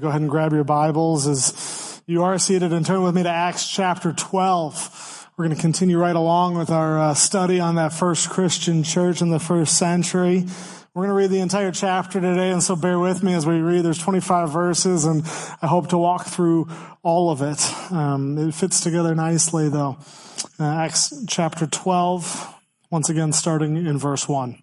Go ahead and grab your Bibles as you are seated and turn with me to Acts chapter 12. We're going to continue right along with our uh, study on that first Christian church in the first century. We're going to read the entire chapter today, and so bear with me as we read. There's 25 verses, and I hope to walk through all of it. Um, it fits together nicely, though. Uh, Acts chapter 12, once again, starting in verse 1.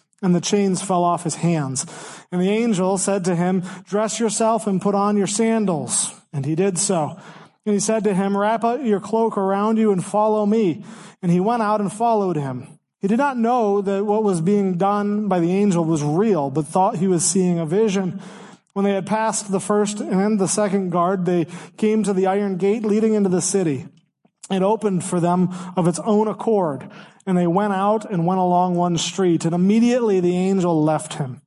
and the chains fell off his hands. And the angel said to him, dress yourself and put on your sandals. And he did so. And he said to him, wrap up your cloak around you and follow me. And he went out and followed him. He did not know that what was being done by the angel was real, but thought he was seeing a vision. When they had passed the first and the second guard, they came to the iron gate leading into the city. It opened for them of its own accord, and they went out and went along one street, and immediately the angel left him.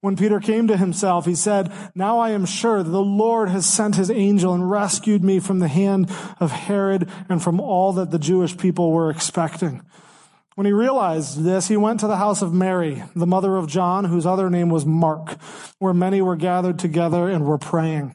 When Peter came to himself, he said, Now I am sure that the Lord has sent his angel and rescued me from the hand of Herod and from all that the Jewish people were expecting. When he realized this, he went to the house of Mary, the mother of John, whose other name was Mark, where many were gathered together and were praying.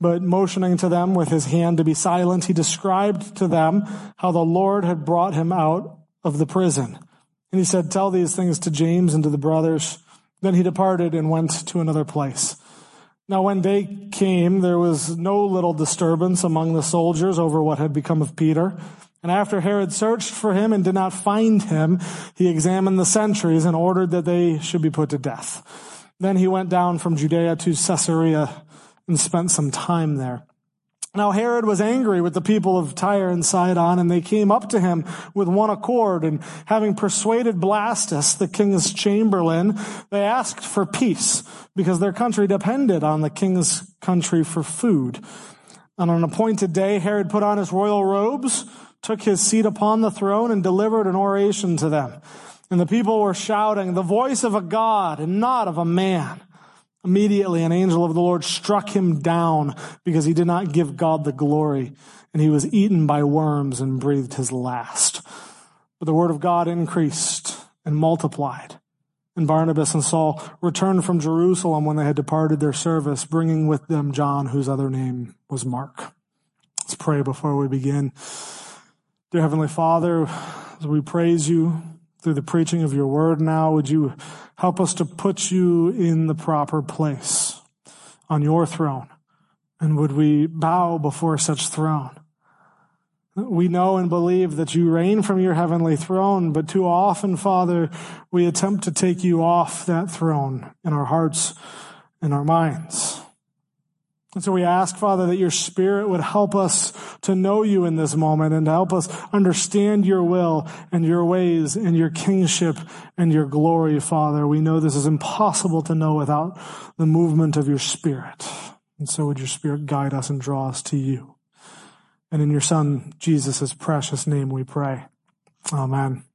But motioning to them with his hand to be silent, he described to them how the Lord had brought him out of the prison. And he said, tell these things to James and to the brothers. Then he departed and went to another place. Now when day came, there was no little disturbance among the soldiers over what had become of Peter. And after Herod searched for him and did not find him, he examined the sentries and ordered that they should be put to death. Then he went down from Judea to Caesarea and spent some time there. Now Herod was angry with the people of Tyre and Sidon, and they came up to him with one accord, and having persuaded Blastus, the king's chamberlain, they asked for peace, because their country depended on the king's country for food. And On an appointed day, Herod put on his royal robes, took his seat upon the throne, and delivered an oration to them. And the people were shouting, the voice of a God and not of a man. Immediately an angel of the Lord struck him down because he did not give God the glory and he was eaten by worms and breathed his last. But the word of God increased and multiplied. And Barnabas and Saul returned from Jerusalem when they had departed their service, bringing with them John, whose other name was Mark. Let's pray before we begin. Dear Heavenly Father, we praise you through the preaching of your word now, would you Help us to put you in the proper place on your throne. And would we bow before such throne? We know and believe that you reign from your heavenly throne, but too often, Father, we attempt to take you off that throne in our hearts and our minds. And so we ask, Father, that your Spirit would help us to know you in this moment and to help us understand your will and your ways and your kingship and your glory, Father. We know this is impossible to know without the movement of your Spirit. And so would your Spirit guide us and draw us to you. And in your Son, Jesus' precious name we pray. Amen.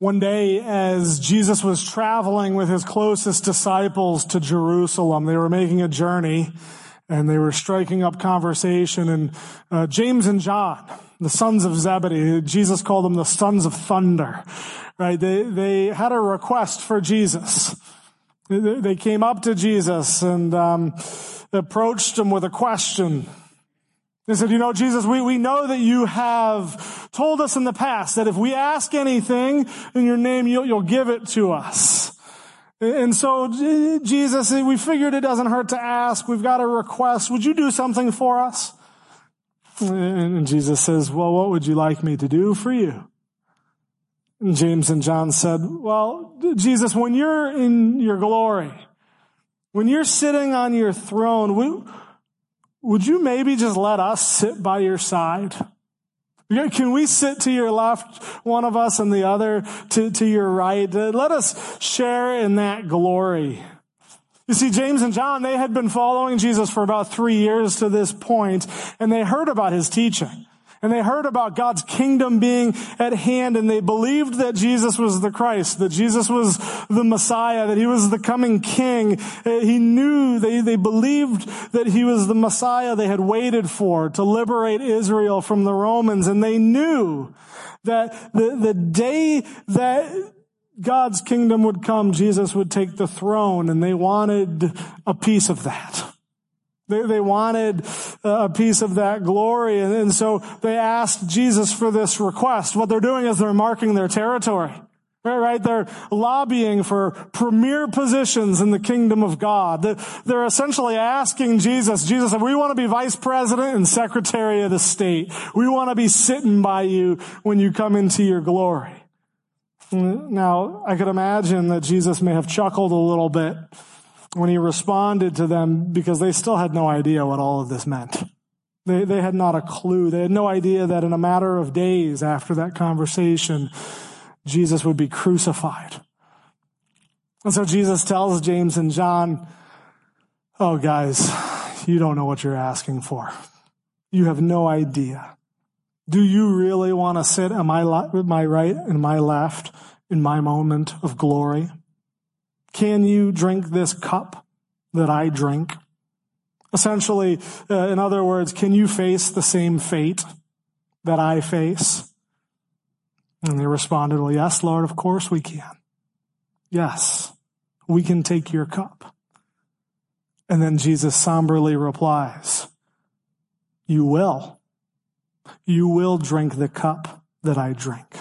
One day as Jesus was traveling with his closest disciples to Jerusalem, they were making a journey and they were striking up conversation and uh, James and John, the sons of Zebedee, Jesus called them the sons of thunder, right? They, they had a request for Jesus. They came up to Jesus and um, approached him with a question. They said, you know, Jesus, we, we know that you have told us in the past that if we ask anything in your name, you'll, you'll give it to us. And so, Jesus, we figured it doesn't hurt to ask. We've got a request. Would you do something for us? And Jesus says, well, what would you like me to do for you? And James and John said, well, Jesus, when you're in your glory, when you're sitting on your throne, would you maybe just let us sit by your side? Can we sit to your left, one of us, and the other to, to your right? Uh, let us share in that glory. You see, James and John, they had been following Jesus for about three years to this point, and they heard about his teaching. And they heard about God's kingdom being at hand and they believed that Jesus was the Christ, that Jesus was the Messiah, that he was the coming king. Uh, he knew, they, they believed that he was the Messiah they had waited for to liberate Israel from the Romans. And they knew that the, the day that God's kingdom would come, Jesus would take the throne and they wanted a piece of that. They, they wanted a piece of that glory. And, and so they asked Jesus for this request. What they're doing is they're marking their territory. Right, They're lobbying for premier positions in the kingdom of God. They're essentially asking Jesus, Jesus, we want to be vice president and secretary of the state. We want to be sitting by you when you come into your glory. Now, I could imagine that Jesus may have chuckled a little bit when he responded to them because they still had no idea what all of this meant. They, they had not a clue. They had no idea that in a matter of days after that conversation, Jesus would be crucified. And so Jesus tells James and John, Oh, guys, you don't know what you're asking for. You have no idea. Do you really want to sit at my, my right and my left in my moment of glory? Can you drink this cup that I drink? Essentially, uh, in other words, can you face the same fate that I face? And they responded, well, yes, Lord, of course we can. Yes, we can take your cup. And then Jesus somberly replies, you will. You will drink the cup that I drink.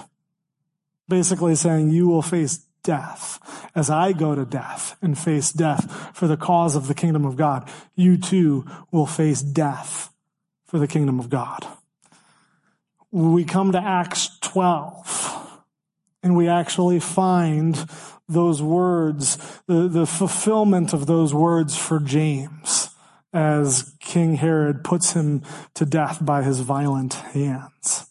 Basically saying you will face death. As I go to death and face death for the cause of the kingdom of God, you too will face death for the kingdom of God. We come to Acts 12 and we actually find those words, the, the fulfillment of those words for James as King Herod puts him to death by his violent hands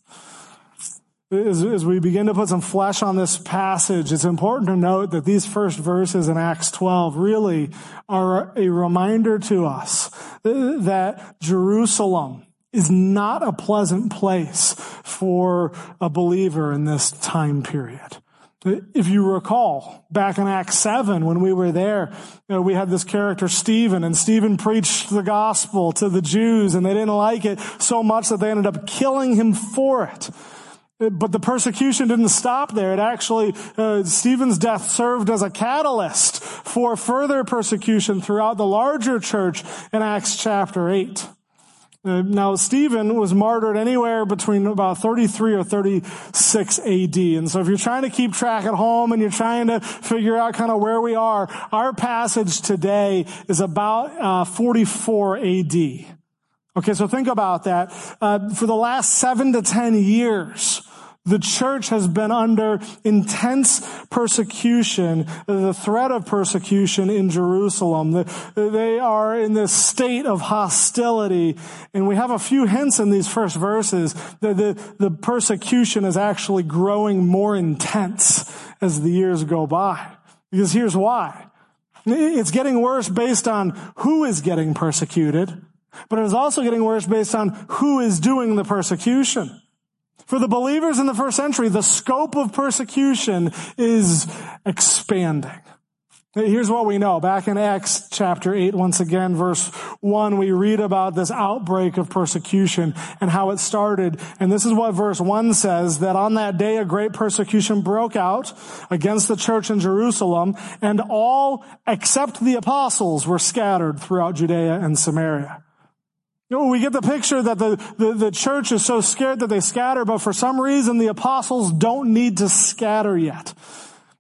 as, as, we begin to put some flesh on this passage, it's important to note that these first verses in Acts 12 really are a reminder to us that Jerusalem is not a pleasant place for a believer in this time period. If you recall, back in Acts 7, when we were there, you know, we had this character, Stephen, and Stephen preached the gospel to the Jews, and they didn't like it so much that they ended up killing him for it. But the persecution didn't stop there. It actually, uh, Stephen's death served as a catalyst for further persecution throughout the larger church in Acts chapter 8. Uh, now, Stephen was martyred anywhere between about 33 or 36 AD. And so if you're trying to keep track at home and you're trying to figure out kind of where we are, our passage today is about uh, 44 AD. Okay, so think about that. Uh, for the last seven to ten years, the church has been under intense persecution, the threat of persecution in Jerusalem. They are in this state of hostility. And we have a few hints in these first verses that the, the persecution is actually growing more intense as the years go by. Because here's why. It's getting worse based on who is getting persecuted, but it is also getting worse based on who is doing the persecution. For the believers in the first century, the scope of persecution is expanding. Here's what we know. Back in Acts chapter 8, once again, verse 1, we read about this outbreak of persecution and how it started. And this is what verse 1 says, that on that day a great persecution broke out against the church in Jerusalem, and all except the apostles were scattered throughout Judea and Samaria. Know, we get the picture that the, the, the church is so scared that they scatter, but for some reason the apostles don't need to scatter yet.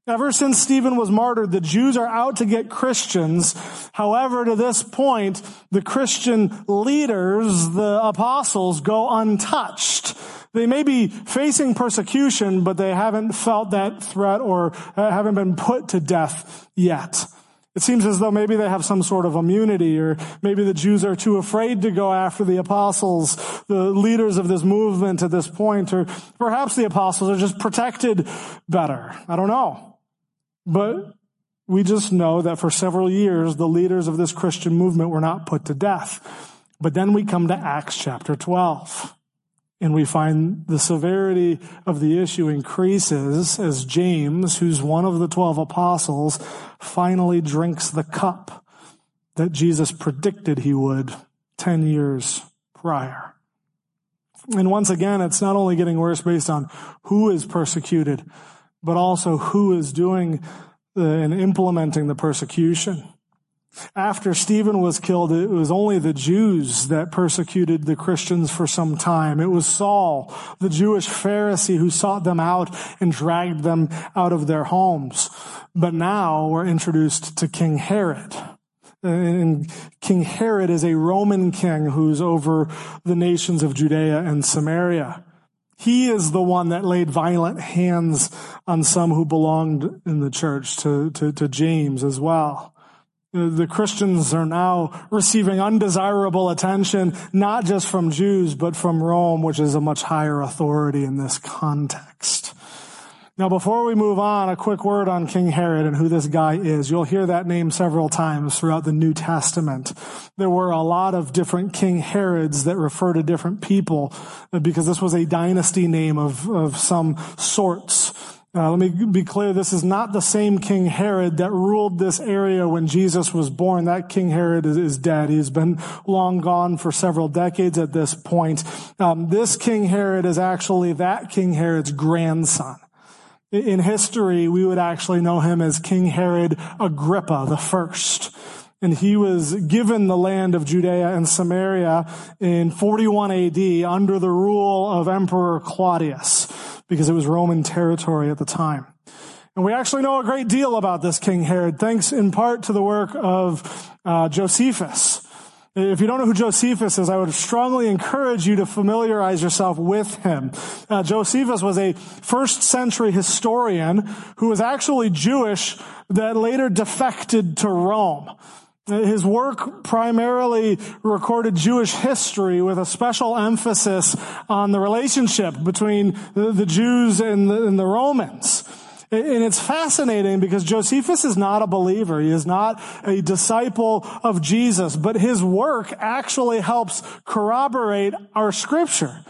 Ever since Stephen was martyred, the Jews are out to get Christians. However, to this point, the Christian leaders, the apostles, go untouched. They may be facing persecution, but they haven't felt that threat or uh, haven't been put to death yet. It seems as though maybe they have some sort of immunity or maybe the Jews are too afraid to go after the apostles, the leaders of this movement at this point, or perhaps the apostles are just protected better. I don't know. But we just know that for several years, the leaders of this Christian movement were not put to death. But then we come to Acts chapter 12. And we find the severity of the issue increases as James, who's one of the 12 apostles, finally drinks the cup that Jesus predicted he would 10 years prior. And once again, it's not only getting worse based on who is persecuted, but also who is doing and implementing the persecution. After Stephen was killed, it was only the Jews that persecuted the Christians for some time. It was Saul, the Jewish Pharisee, who sought them out and dragged them out of their homes. But now we're introduced to King Herod. And King Herod is a Roman king who's over the nations of Judea and Samaria. He is the one that laid violent hands on some who belonged in the church, to, to, to James as well. The Christians are now receiving undesirable attention, not just from Jews, but from Rome, which is a much higher authority in this context. Now, before we move on, a quick word on King Herod and who this guy is. You'll hear that name several times throughout the New Testament. There were a lot of different King Herods that refer to different people because this was a dynasty name of, of some sorts. Uh, let me be clear. This is not the same King Herod that ruled this area when Jesus was born. That King Herod is, is dead. He's been long gone for several decades at this point. Um, this King Herod is actually that King Herod's grandson. In history, we would actually know him as King Herod Agrippa the first. And he was given the land of Judea and Samaria in 41 AD under the rule of Emperor Claudius because it was Roman territory at the time. And we actually know a great deal about this King Herod, thanks in part to the work of uh, Josephus. If you don't know who Josephus is, I would strongly encourage you to familiarize yourself with him. Uh, Josephus was a first century historian who was actually Jewish that later defected to Rome. His work primarily recorded Jewish history with a special emphasis on the relationship between the, Jews and the Romans. And it's fascinating because Josephus is not a believer. He is not a disciple of Jesus, but his work actually helps corroborate our scripture.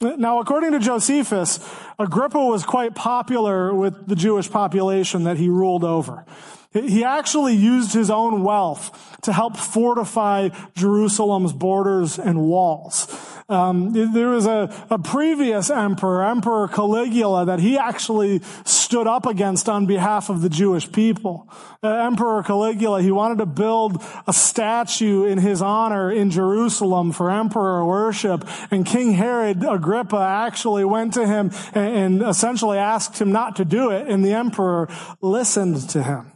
Now, according to Josephus, Agrippa was quite popular with the Jewish population that he ruled over. He actually used his own wealth to help fortify Jerusalem's borders and walls. Um, there was a, a previous emperor, Emperor Caligula, that he actually stood up against on behalf of the Jewish people. Uh, emperor Caligula, he wanted to build a statue in his honor in Jerusalem for emperor worship. And King Herod Agrippa actually went to him and, and essentially asked him not to do it. And the emperor listened to him.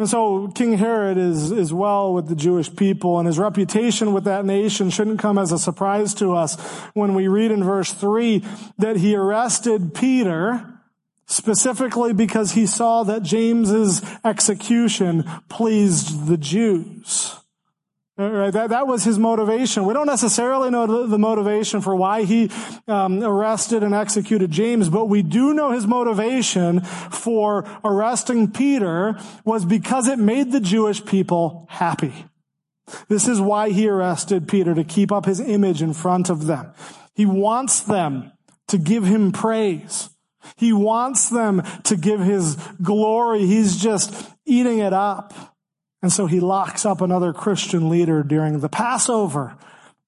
And so King Herod is, is well with the Jewish people and his reputation with that nation shouldn't come as a surprise to us when we read in verse three that he arrested Peter specifically because he saw that James's execution pleased the Jews. Right? That, that was his motivation. We don't necessarily know the motivation for why he um, arrested and executed James, but we do know his motivation for arresting Peter was because it made the Jewish people happy. This is why he arrested Peter, to keep up his image in front of them. He wants them to give him praise. He wants them to give his glory. He's just eating it up. And so he locks up another Christian leader during the Passover,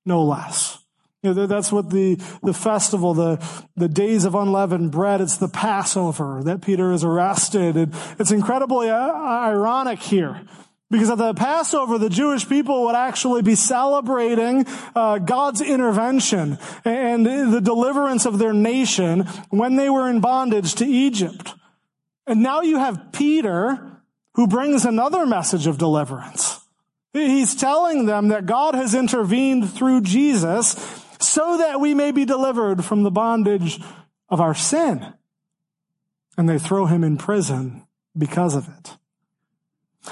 no less. You know, that's what the, the festival, the, the days of unleavened bread, it's the Passover that Peter is arrested. And it's incredibly uh, ironic here. Because at the Passover, the Jewish people would actually be celebrating uh, God's intervention and the deliverance of their nation when they were in bondage to Egypt. And now you have Peter who brings another message of deliverance. He's telling them that God has intervened through Jesus so that we may be delivered from the bondage of our sin. And they throw him in prison because of it.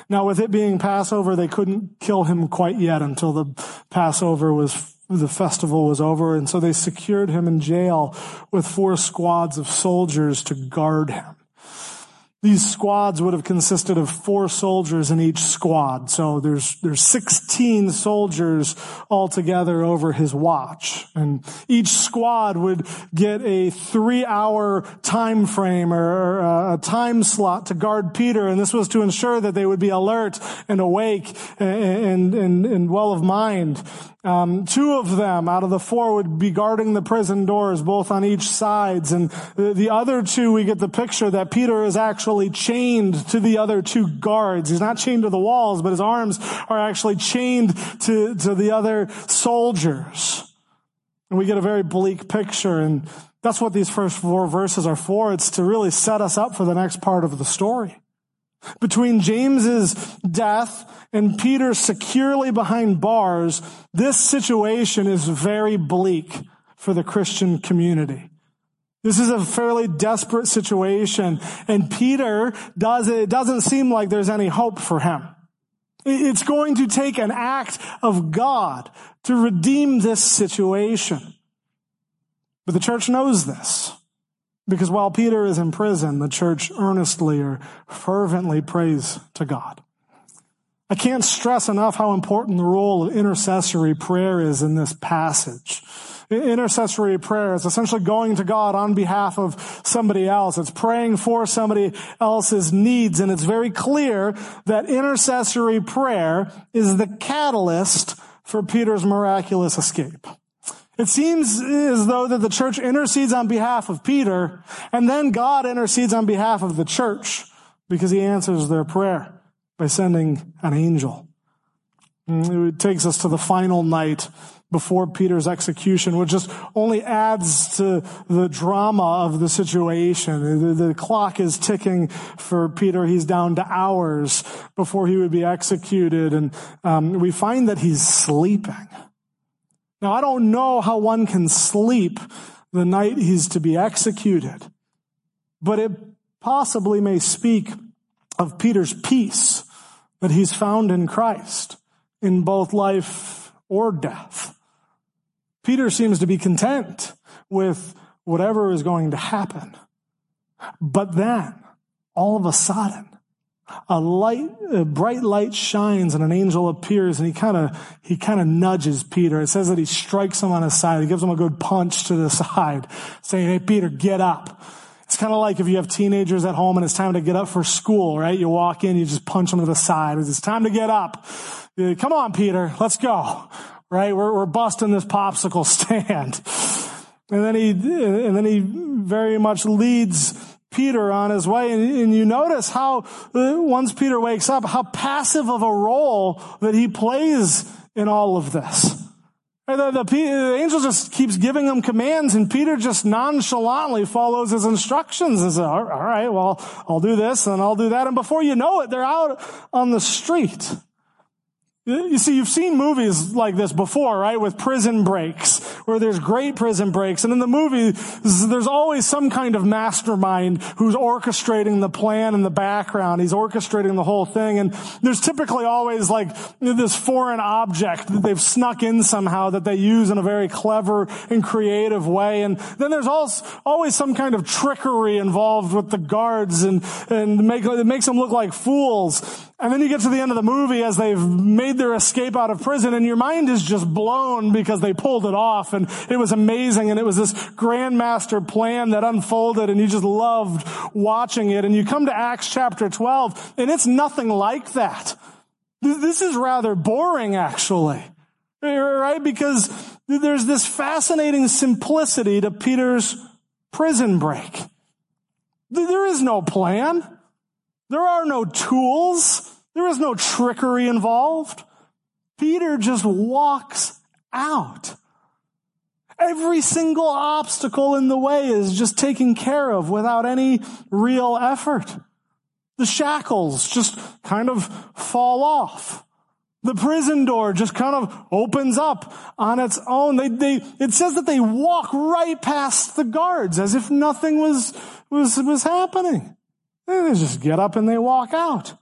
Now, with it being Passover, they couldn't kill him quite yet until the Passover was, the festival was over. And so they secured him in jail with four squads of soldiers to guard him. These squads would have consisted of four soldiers in each squad. So there's, there's 16 soldiers altogether over his watch. And each squad would get a three hour time frame or uh, a time slot to guard Peter. And this was to ensure that they would be alert and awake and, and, and well of mind. Um, two of them out of the four would be guarding the prison doors, both on each sides. And the, the other two, we get the picture that Peter is actually chained to the other two guards. He's not chained to the walls, but his arms are actually chained to, to the other soldiers. And we get a very bleak picture. And that's what these first four verses are for. It's to really set us up for the next part of the story. Between James's death and Peter securely behind bars, this situation is very bleak for the Christian community. This is a fairly desperate situation, and Peter does it doesn't seem like there's any hope for him. It's going to take an act of God to redeem this situation. But the church knows this. Because while Peter is in prison, the church earnestly or fervently prays to God. I can't stress enough how important the role of intercessory prayer is in this passage. Intercessory prayer is essentially going to God on behalf of somebody else. It's praying for somebody else's needs. And it's very clear that intercessory prayer is the catalyst for Peter's miraculous escape. It seems as though that the church intercedes on behalf of Peter, and then God intercedes on behalf of the church because he answers their prayer by sending an angel. It takes us to the final night before Peter's execution, which just only adds to the drama of the situation. The, the, clock is ticking for Peter. He's down to hours before he would be executed. And um, we find that he's sleeping. Now, I don't know how one can sleep the night he's to be executed, but it possibly may speak of Peter's peace that he's found in Christ in both life or death. Peter seems to be content with whatever is going to happen. But then, all of a sudden, a light, a bright light shines and an angel appears and he kind of, he kind of nudges Peter. It says that he strikes him on his side. He gives him a good punch to the side saying, Hey, Peter, get up. It's kind of like if you have teenagers at home and it's time to get up for school, right? You walk in, you just punch them to the side. It's time to get up. Come on, Peter, let's go. Right? We're, we're busting this popsicle stand. And then he, and then he very much leads Peter on his way. And, and you notice how, uh, once Peter wakes up, how passive of a role that he plays in all of this. The, the, the, angel just keeps giving him commands and Peter just nonchalantly follows his instructions and says, all right, well, I'll do this and I'll do that. And before you know it, they're out on the street. You see, you've seen movies like this before, right? With prison breaks, where there's great prison breaks. And in the movie, there's always some kind of mastermind who's orchestrating the plan in the background. He's orchestrating the whole thing. And there's typically always like this foreign object that they've snuck in somehow that they use in a very clever and creative way. And then there's always some kind of trickery involved with the guards and, and make, it makes them look like fools. And then you get to the end of the movie as they've made their escape out of prison and your mind is just blown because they pulled it off and it was amazing and it was this grandmaster plan that unfolded and you just loved watching it. And you come to Acts chapter 12 and it's nothing like that. This is rather boring actually. Right? Because there's this fascinating simplicity to Peter's prison break. There is no plan. There are no tools. There is no trickery involved. Peter just walks out. Every single obstacle in the way is just taken care of without any real effort. The shackles just kind of fall off. The prison door just kind of opens up on its own. They, they, it says that they walk right past the guards as if nothing was, was, was happening. They just get up and they walk out.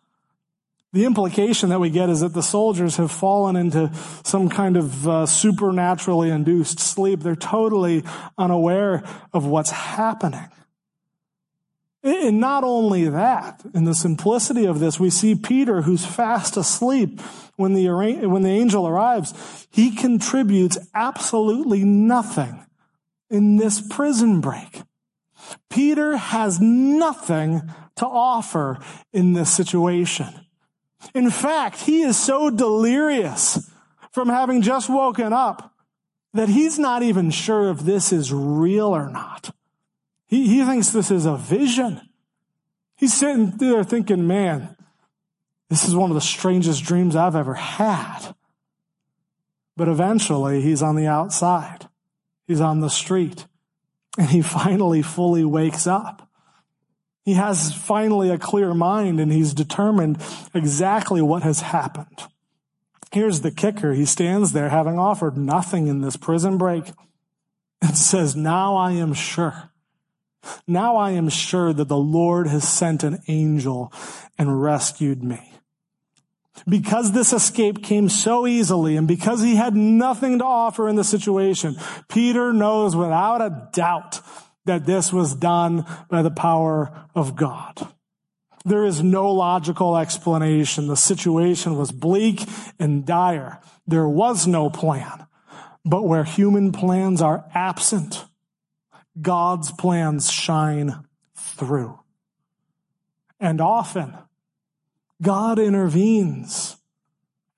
The implication that we get is that the soldiers have fallen into some kind of uh, supernaturally induced sleep. They're totally unaware of what's happening. And not only that, in the simplicity of this, we see Peter, who's fast asleep when the, when the angel arrives. He contributes absolutely nothing in this prison break. Peter has nothing to offer in this situation. In fact, he is so delirious from having just woken up that he's not even sure if this is real or not. He, he thinks this is a vision. He's sitting there thinking, man, this is one of the strangest dreams I've ever had. But eventually he's on the outside. He's on the street and he finally fully wakes up. He has finally a clear mind and he's determined exactly what has happened. Here's the kicker. He stands there having offered nothing in this prison break and says, now I am sure. Now I am sure that the Lord has sent an angel and rescued me. Because this escape came so easily and because he had nothing to offer in the situation, Peter knows without a doubt that this was done by the power of God. There is no logical explanation. The situation was bleak and dire. There was no plan. But where human plans are absent, God's plans shine through. And often, God intervenes.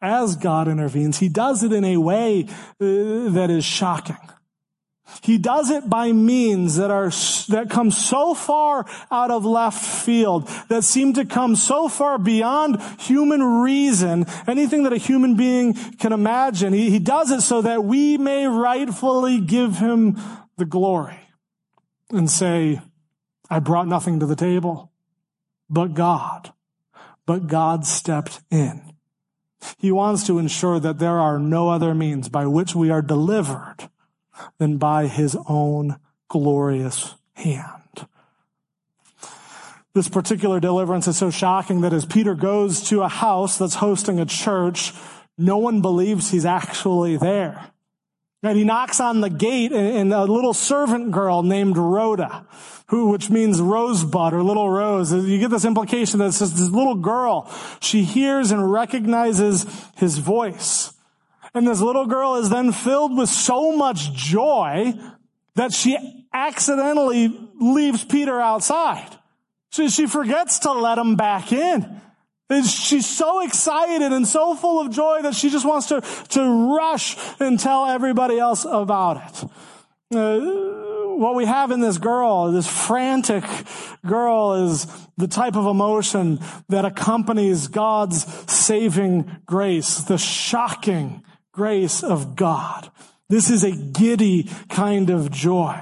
As God intervenes, He does it in a way uh, that is shocking. He does it by means that are, that come so far out of left field, that seem to come so far beyond human reason, anything that a human being can imagine. He, he does it so that we may rightfully give him the glory and say, I brought nothing to the table, but God, but God stepped in. He wants to ensure that there are no other means by which we are delivered than by his own glorious hand. This particular deliverance is so shocking that as Peter goes to a house that's hosting a church, no one believes he's actually there. And he knocks on the gate and a little servant girl named Rhoda, who, which means rosebud or little rose. You get this implication that it's just this little girl. She hears and recognizes his voice. And this little girl is then filled with so much joy that she accidentally leaves Peter outside. She, she forgets to let him back in. And she's so excited and so full of joy that she just wants to, to rush and tell everybody else about it. Uh, what we have in this girl, this frantic girl, is the type of emotion that accompanies God's saving grace, the shocking grace of God. This is a giddy kind of joy.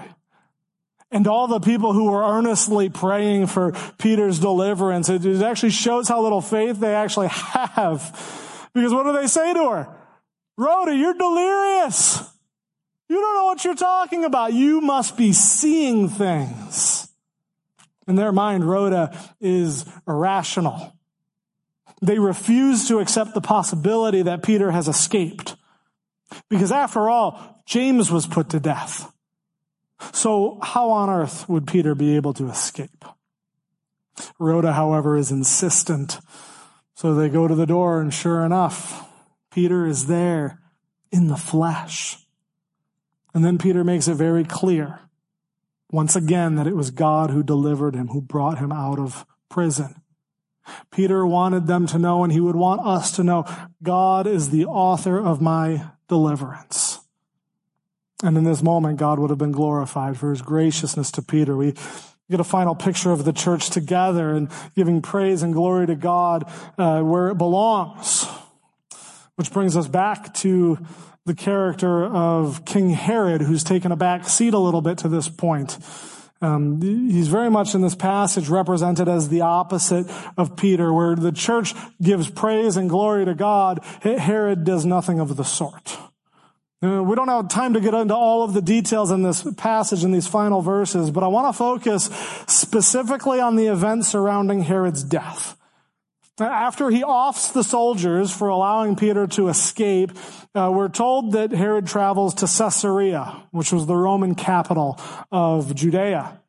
And all the people who were earnestly praying for Peter's deliverance, it, actually shows how little faith they actually have. Because what do they say to her? Rhoda, you're delirious. You don't know what you're talking about. You must be seeing things. In their mind, Rhoda is irrational. They refuse to accept the possibility that Peter has escaped. Because after all, James was put to death. So how on earth would Peter be able to escape? Rhoda, however, is insistent. So they go to the door and sure enough, Peter is there in the flesh. And then Peter makes it very clear once again that it was God who delivered him, who brought him out of prison. Peter wanted them to know, and he would want us to know, God is the author of my deliverance. And in this moment, God would have been glorified for his graciousness to Peter. We get a final picture of the church together and giving praise and glory to God uh, where it belongs. Which brings us back to the character of King Herod, who's taken a back seat a little bit to this point. Um, he's very much in this passage represented as the opposite of Peter, where the church gives praise and glory to God. Herod does nothing of the sort. Uh, we don't have time to get into all of the details in this passage in these final verses, but I want to focus specifically on the events surrounding Herod's death. After he offs the soldiers for allowing Peter to escape, uh, we're told that Herod travels to Caesarea, which was the Roman capital of Judea.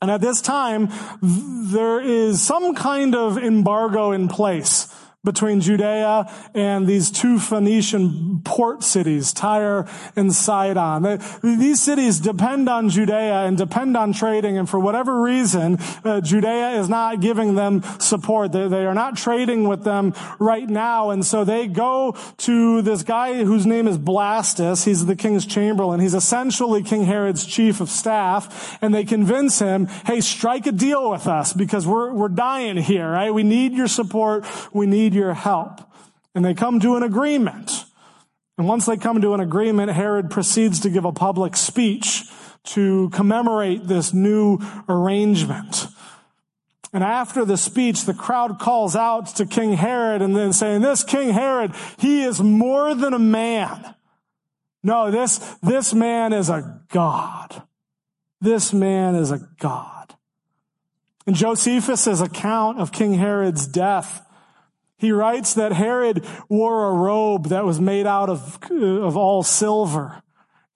And at this time, there is some kind of embargo in place between Judea and these two Phoenician port cities, Tyre and Sidon. These cities depend on Judea and depend on trading, and for whatever reason, uh, Judea is not giving them support. They, they, are not trading with them right now, and so they go to this guy whose name is Blastus. He's the king's chamberlain. He's essentially King Herod's chief of staff, and they convince him, hey, strike a deal with us because we're, we're dying here, right? We need your support. We need your help. And they come to an agreement. And once they come to an agreement, Herod proceeds to give a public speech to commemorate this new arrangement. And after the speech, the crowd calls out to King Herod and then saying, this King Herod, he is more than a man. No, this, this man is a God. This man is a God. In Josephus' account of King Herod's death, he writes that Herod wore a robe that was made out of, of all silver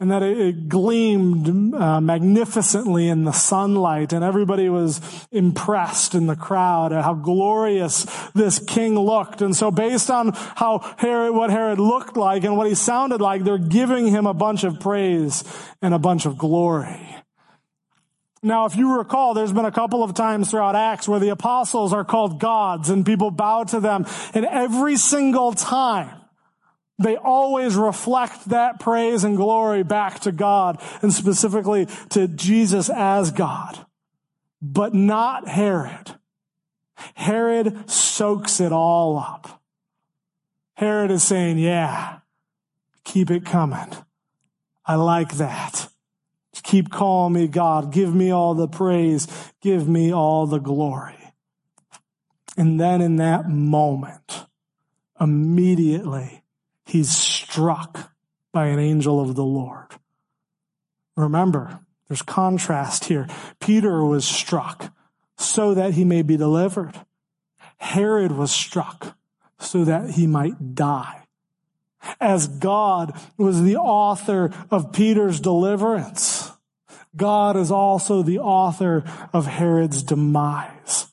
and that it, gleamed uh, magnificently in the sunlight and everybody was impressed in the crowd at how glorious this king looked. And so based on how Herod, what Herod looked like and what he sounded like, they're giving him a bunch of praise and a bunch of glory. Now, if you recall, there's been a couple of times throughout Acts where the apostles are called gods and people bow to them. And every single time, they always reflect that praise and glory back to God and specifically to Jesus as God. But not Herod. Herod soaks it all up. Herod is saying, yeah, keep it coming. I like that. Keep calling me God. Give me all the praise. Give me all the glory. And then in that moment, immediately, he's struck by an angel of the Lord. Remember, there's contrast here. Peter was struck so that he may be delivered. Herod was struck so that he might die. As God was the author of Peter's deliverance, God is also the author of Herod's demise.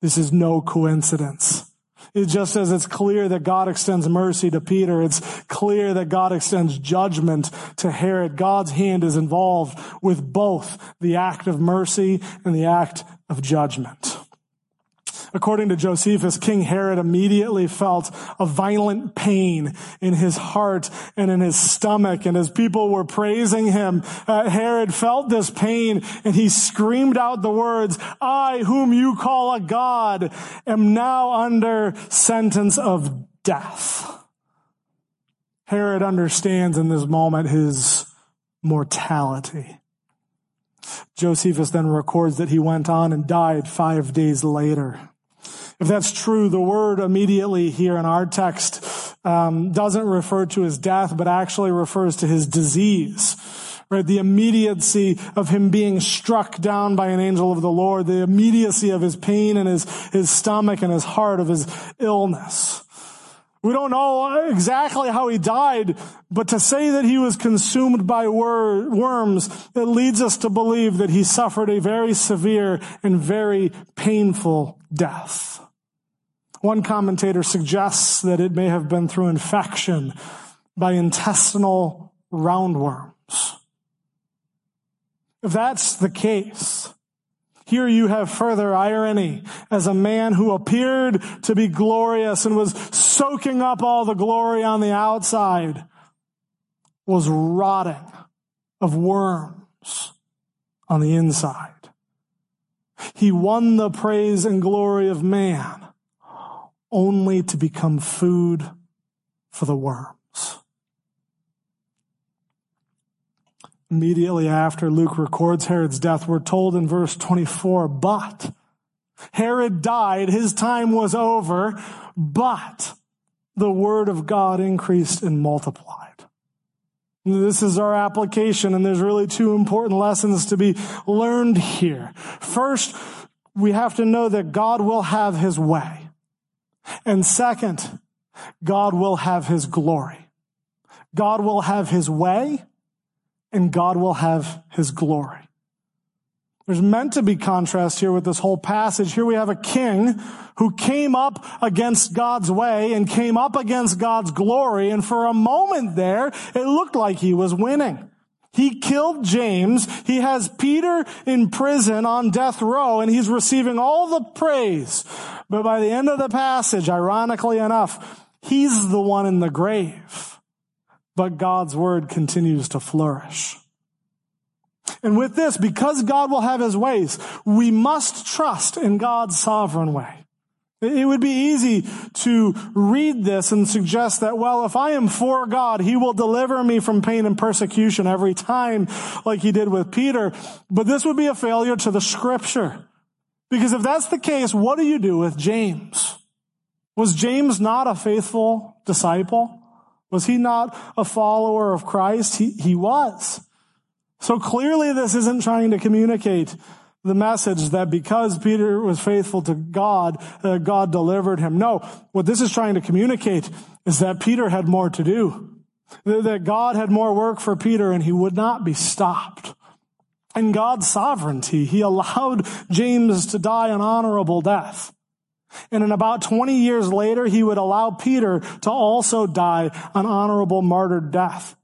This is no coincidence. It just as it's clear that God extends mercy to Peter, it's clear that God extends judgment to Herod. God's hand is involved with both the act of mercy and the act of judgment. According to Josephus, King Herod immediately felt a violent pain in his heart and in his stomach. And as people were praising him, uh, Herod felt this pain and he screamed out the words, I, whom you call a God, am now under sentence of death. Herod understands in this moment his mortality. Josephus then records that he went on and died five days later. If that's true, the word immediately here in our text um, doesn't refer to his death, but actually refers to his disease. Right, the immediacy of him being struck down by an angel of the Lord, the immediacy of his pain in his, his stomach and his heart, of his illness. We don't know exactly how he died, but to say that he was consumed by wor- worms, it leads us to believe that he suffered a very severe and very painful death. One commentator suggests that it may have been through infection by intestinal roundworms. If that's the case, here you have further irony as a man who appeared to be glorious and was soaking up all the glory on the outside was rotting of worms on the inside. He won the praise and glory of man only to become food for the worms. Immediately after Luke records Herod's death, we're told in verse 24, but Herod died, his time was over, but the word of God increased and multiplied. This is our application, and there's really two important lessons to be learned here. First, we have to know that God will have his way. And second, God will have his glory. God will have his way, and God will have his glory. There's meant to be contrast here with this whole passage. Here we have a king who came up against God's way and came up against God's glory. And for a moment there, it looked like he was winning. He killed James. He has Peter in prison on death row and he's receiving all the praise. But by the end of the passage, ironically enough, he's the one in the grave. But God's word continues to flourish. And with this, because God will have his ways, we must trust in God's sovereign way. It would be easy to read this and suggest that, well, if I am for God, He will deliver me from pain and persecution every time, like He did with Peter. But this would be a failure to the scripture. Because if that's the case, what do you do with James? Was James not a faithful disciple? Was he not a follower of Christ? He, he was. So clearly this isn't trying to communicate the message that because Peter was faithful to God, uh, God delivered him. No, what this is trying to communicate is that Peter had more to do. That God had more work for Peter and he would not be stopped. In God's sovereignty, he allowed James to die an honorable death. And in about 20 years later, he would allow Peter to also die an honorable martyred death.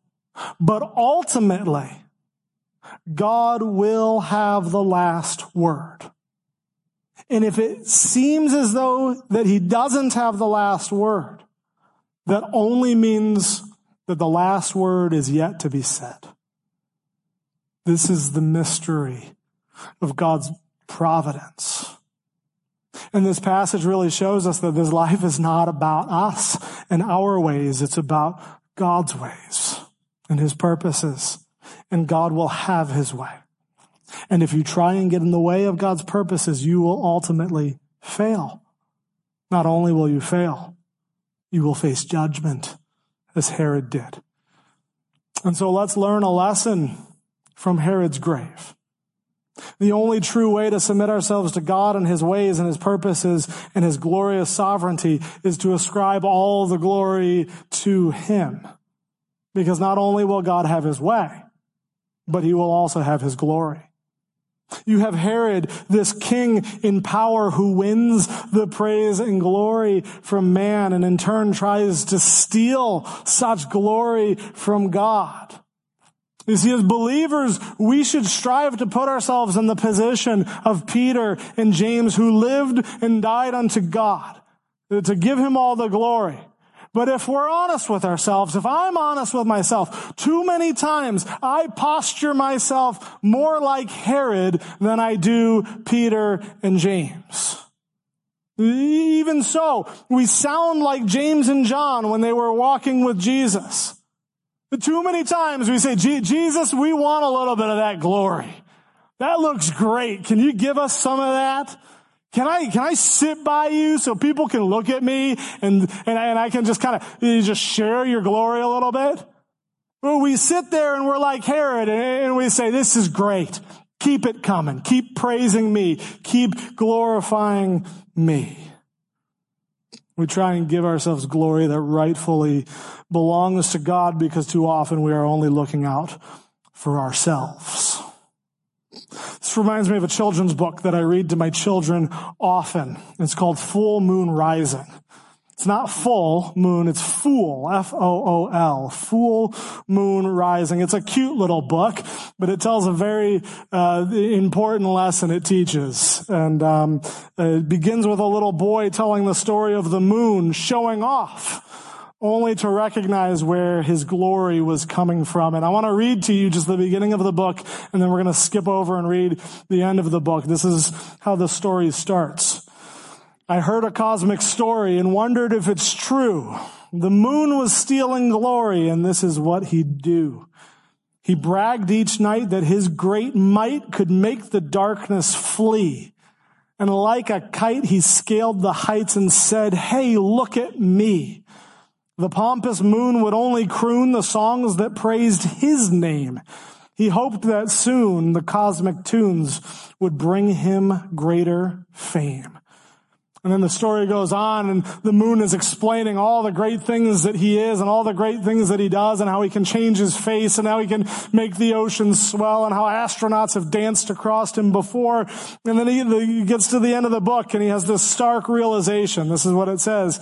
But ultimately, God will have the last word. And if it seems as though that he doesn't have the last word, that only means that the last word is yet to be said. This is the mystery of God's providence. And this passage really shows us that this life is not about us and our ways. It's about God's ways and his purposes and God will have his way. And if you try and get in the way of God's purposes, you will ultimately fail. Not only will you fail, you will face judgment as Herod did. And so let's learn a lesson from Herod's grave. The only true way to submit ourselves to God and His ways and His purposes and His glorious sovereignty is to ascribe all the glory to Him. Because not only will God have His way, but he will also have his glory. You have Herod, this king in power who wins the praise and glory from man and in turn tries to steal such glory from God. You see, as believers, we should strive to put ourselves in the position of Peter and James who lived and died unto God, to give him all the glory. But if we're honest with ourselves, if I'm honest with myself, too many times I posture myself more like Herod than I do Peter and James. Even so, we sound like James and John when they were walking with Jesus. But too many times we say, Jesus, we want a little bit of that glory. That looks great. Can you give us some of that? Can I, can I sit by you so people can look at me and, and, I, and I can just kind of just share your glory a little bit? Well, we sit there and we're like Herod and we say, this is great. Keep it coming. Keep praising me. Keep glorifying me. We try and give ourselves glory that rightfully belongs to God because too often we are only looking out for ourselves. This reminds me of a children's book that I read to my children often. It's called Fool Moon Rising. It's not full moon, it's fool, F-O-O-L, fool moon rising. It's a cute little book, but it tells a very uh, important lesson it teaches. And um, it begins with a little boy telling the story of the moon showing off only to recognize where his glory was coming from. And I want to read to you just the beginning of the book, and then we're going to skip over and read the end of the book. This is how the story starts. I heard a cosmic story and wondered if it's true. The moon was stealing glory and this is what he'd do. He bragged each night that his great might could make the darkness flee. And like a kite, he scaled the heights and said, Hey, look at me. The pompous moon would only croon the songs that praised his name. He hoped that soon the cosmic tunes would bring him greater fame. And then the story goes on and the moon is explaining all the great things that he is and all the great things that he does and how he can change his face and how he can make the oceans swell and how astronauts have danced across him before. And then he, gets to the end of the book and he has this stark realization. This is what it says.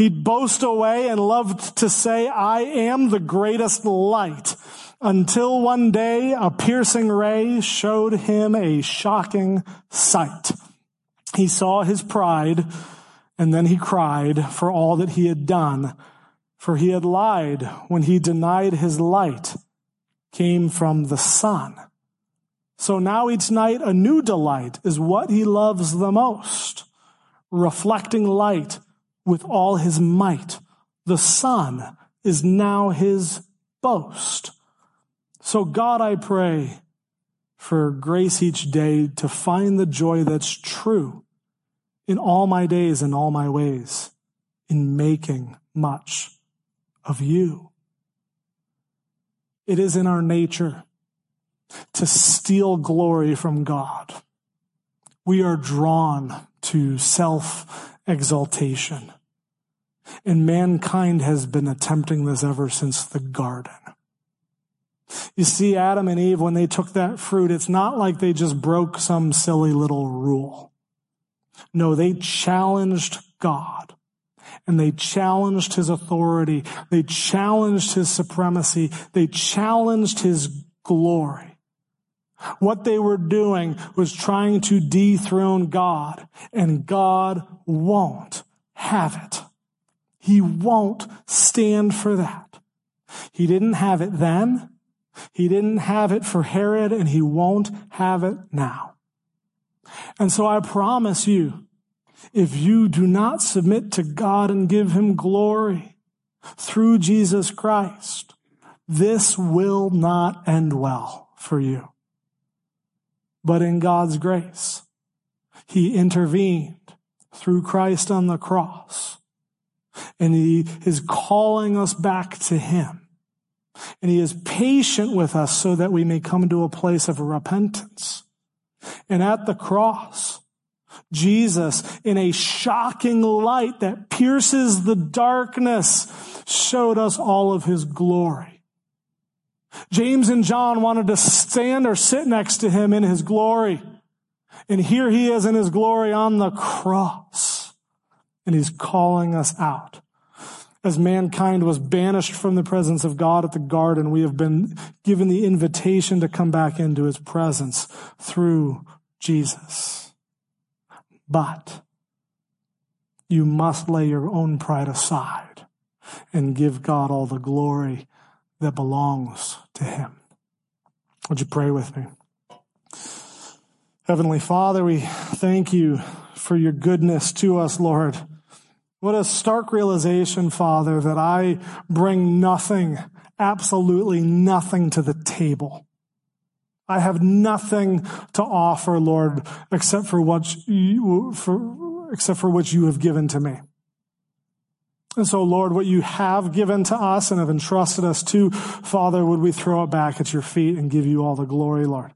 He'd boast away and loved to say, I am the greatest light until one day a piercing ray showed him a shocking sight. He saw his pride and then he cried for all that he had done, for he had lied when he denied his light came from the sun. So now each night a new delight is what he loves the most, reflecting light with all his might. The sun is now his boast. So God, I pray, for grace each day to find the joy that's true in all my days and all my ways in making much of you. It is in our nature to steal glory from God. We are drawn to self exaltation. And mankind has been attempting this ever since the garden. You see, Adam and Eve, when they took that fruit, it's not like they just broke some silly little rule. No, they challenged God and they challenged his authority. They challenged his supremacy. They challenged his glory. What they were doing was trying to dethrone God and God won't have it. He won't stand for that. He didn't have it then. He didn't have it for Herod and he won't have it now. And so I promise you, if you do not submit to God and give him glory through Jesus Christ, this will not end well for you. But in God's grace, he intervened through Christ on the cross and he is calling us back to him and he is patient with us so that we may come to a place of repentance. And at the cross, Jesus, in a shocking light that pierces the darkness, showed us all of his glory. James and John wanted to stand or sit next to him in his glory. And here he is in his glory on the cross. And he's calling us out. As mankind was banished from the presence of God at the garden, we have been given the invitation to come back into his presence through Jesus. But you must lay your own pride aside and give God all the glory that belongs to him. Would you pray with me? Heavenly Father, we thank you for your goodness to us, Lord. What a stark realization, Father, that I bring nothing, absolutely nothing to the table. I have nothing to offer, Lord, except for what you, for, except for what you have given to me. And so, Lord, what you have given to us and have entrusted us to, Father, would we throw it back at your feet and give you all the glory, Lord.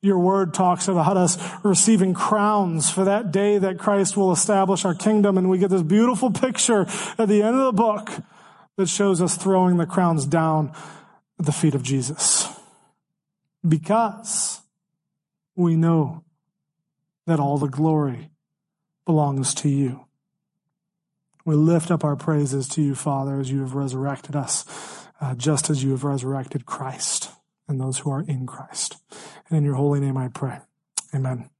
Your word talks about us receiving crowns for that day that Christ will establish our kingdom. And we get this beautiful picture at the end of the book that shows us throwing the crowns down at the feet of Jesus. Because we know that all the glory belongs to you. We lift up our praises to you, Father, as you have resurrected us, uh, just as you have resurrected Christ and those who are in Christ. And in your holy name I pray. Amen.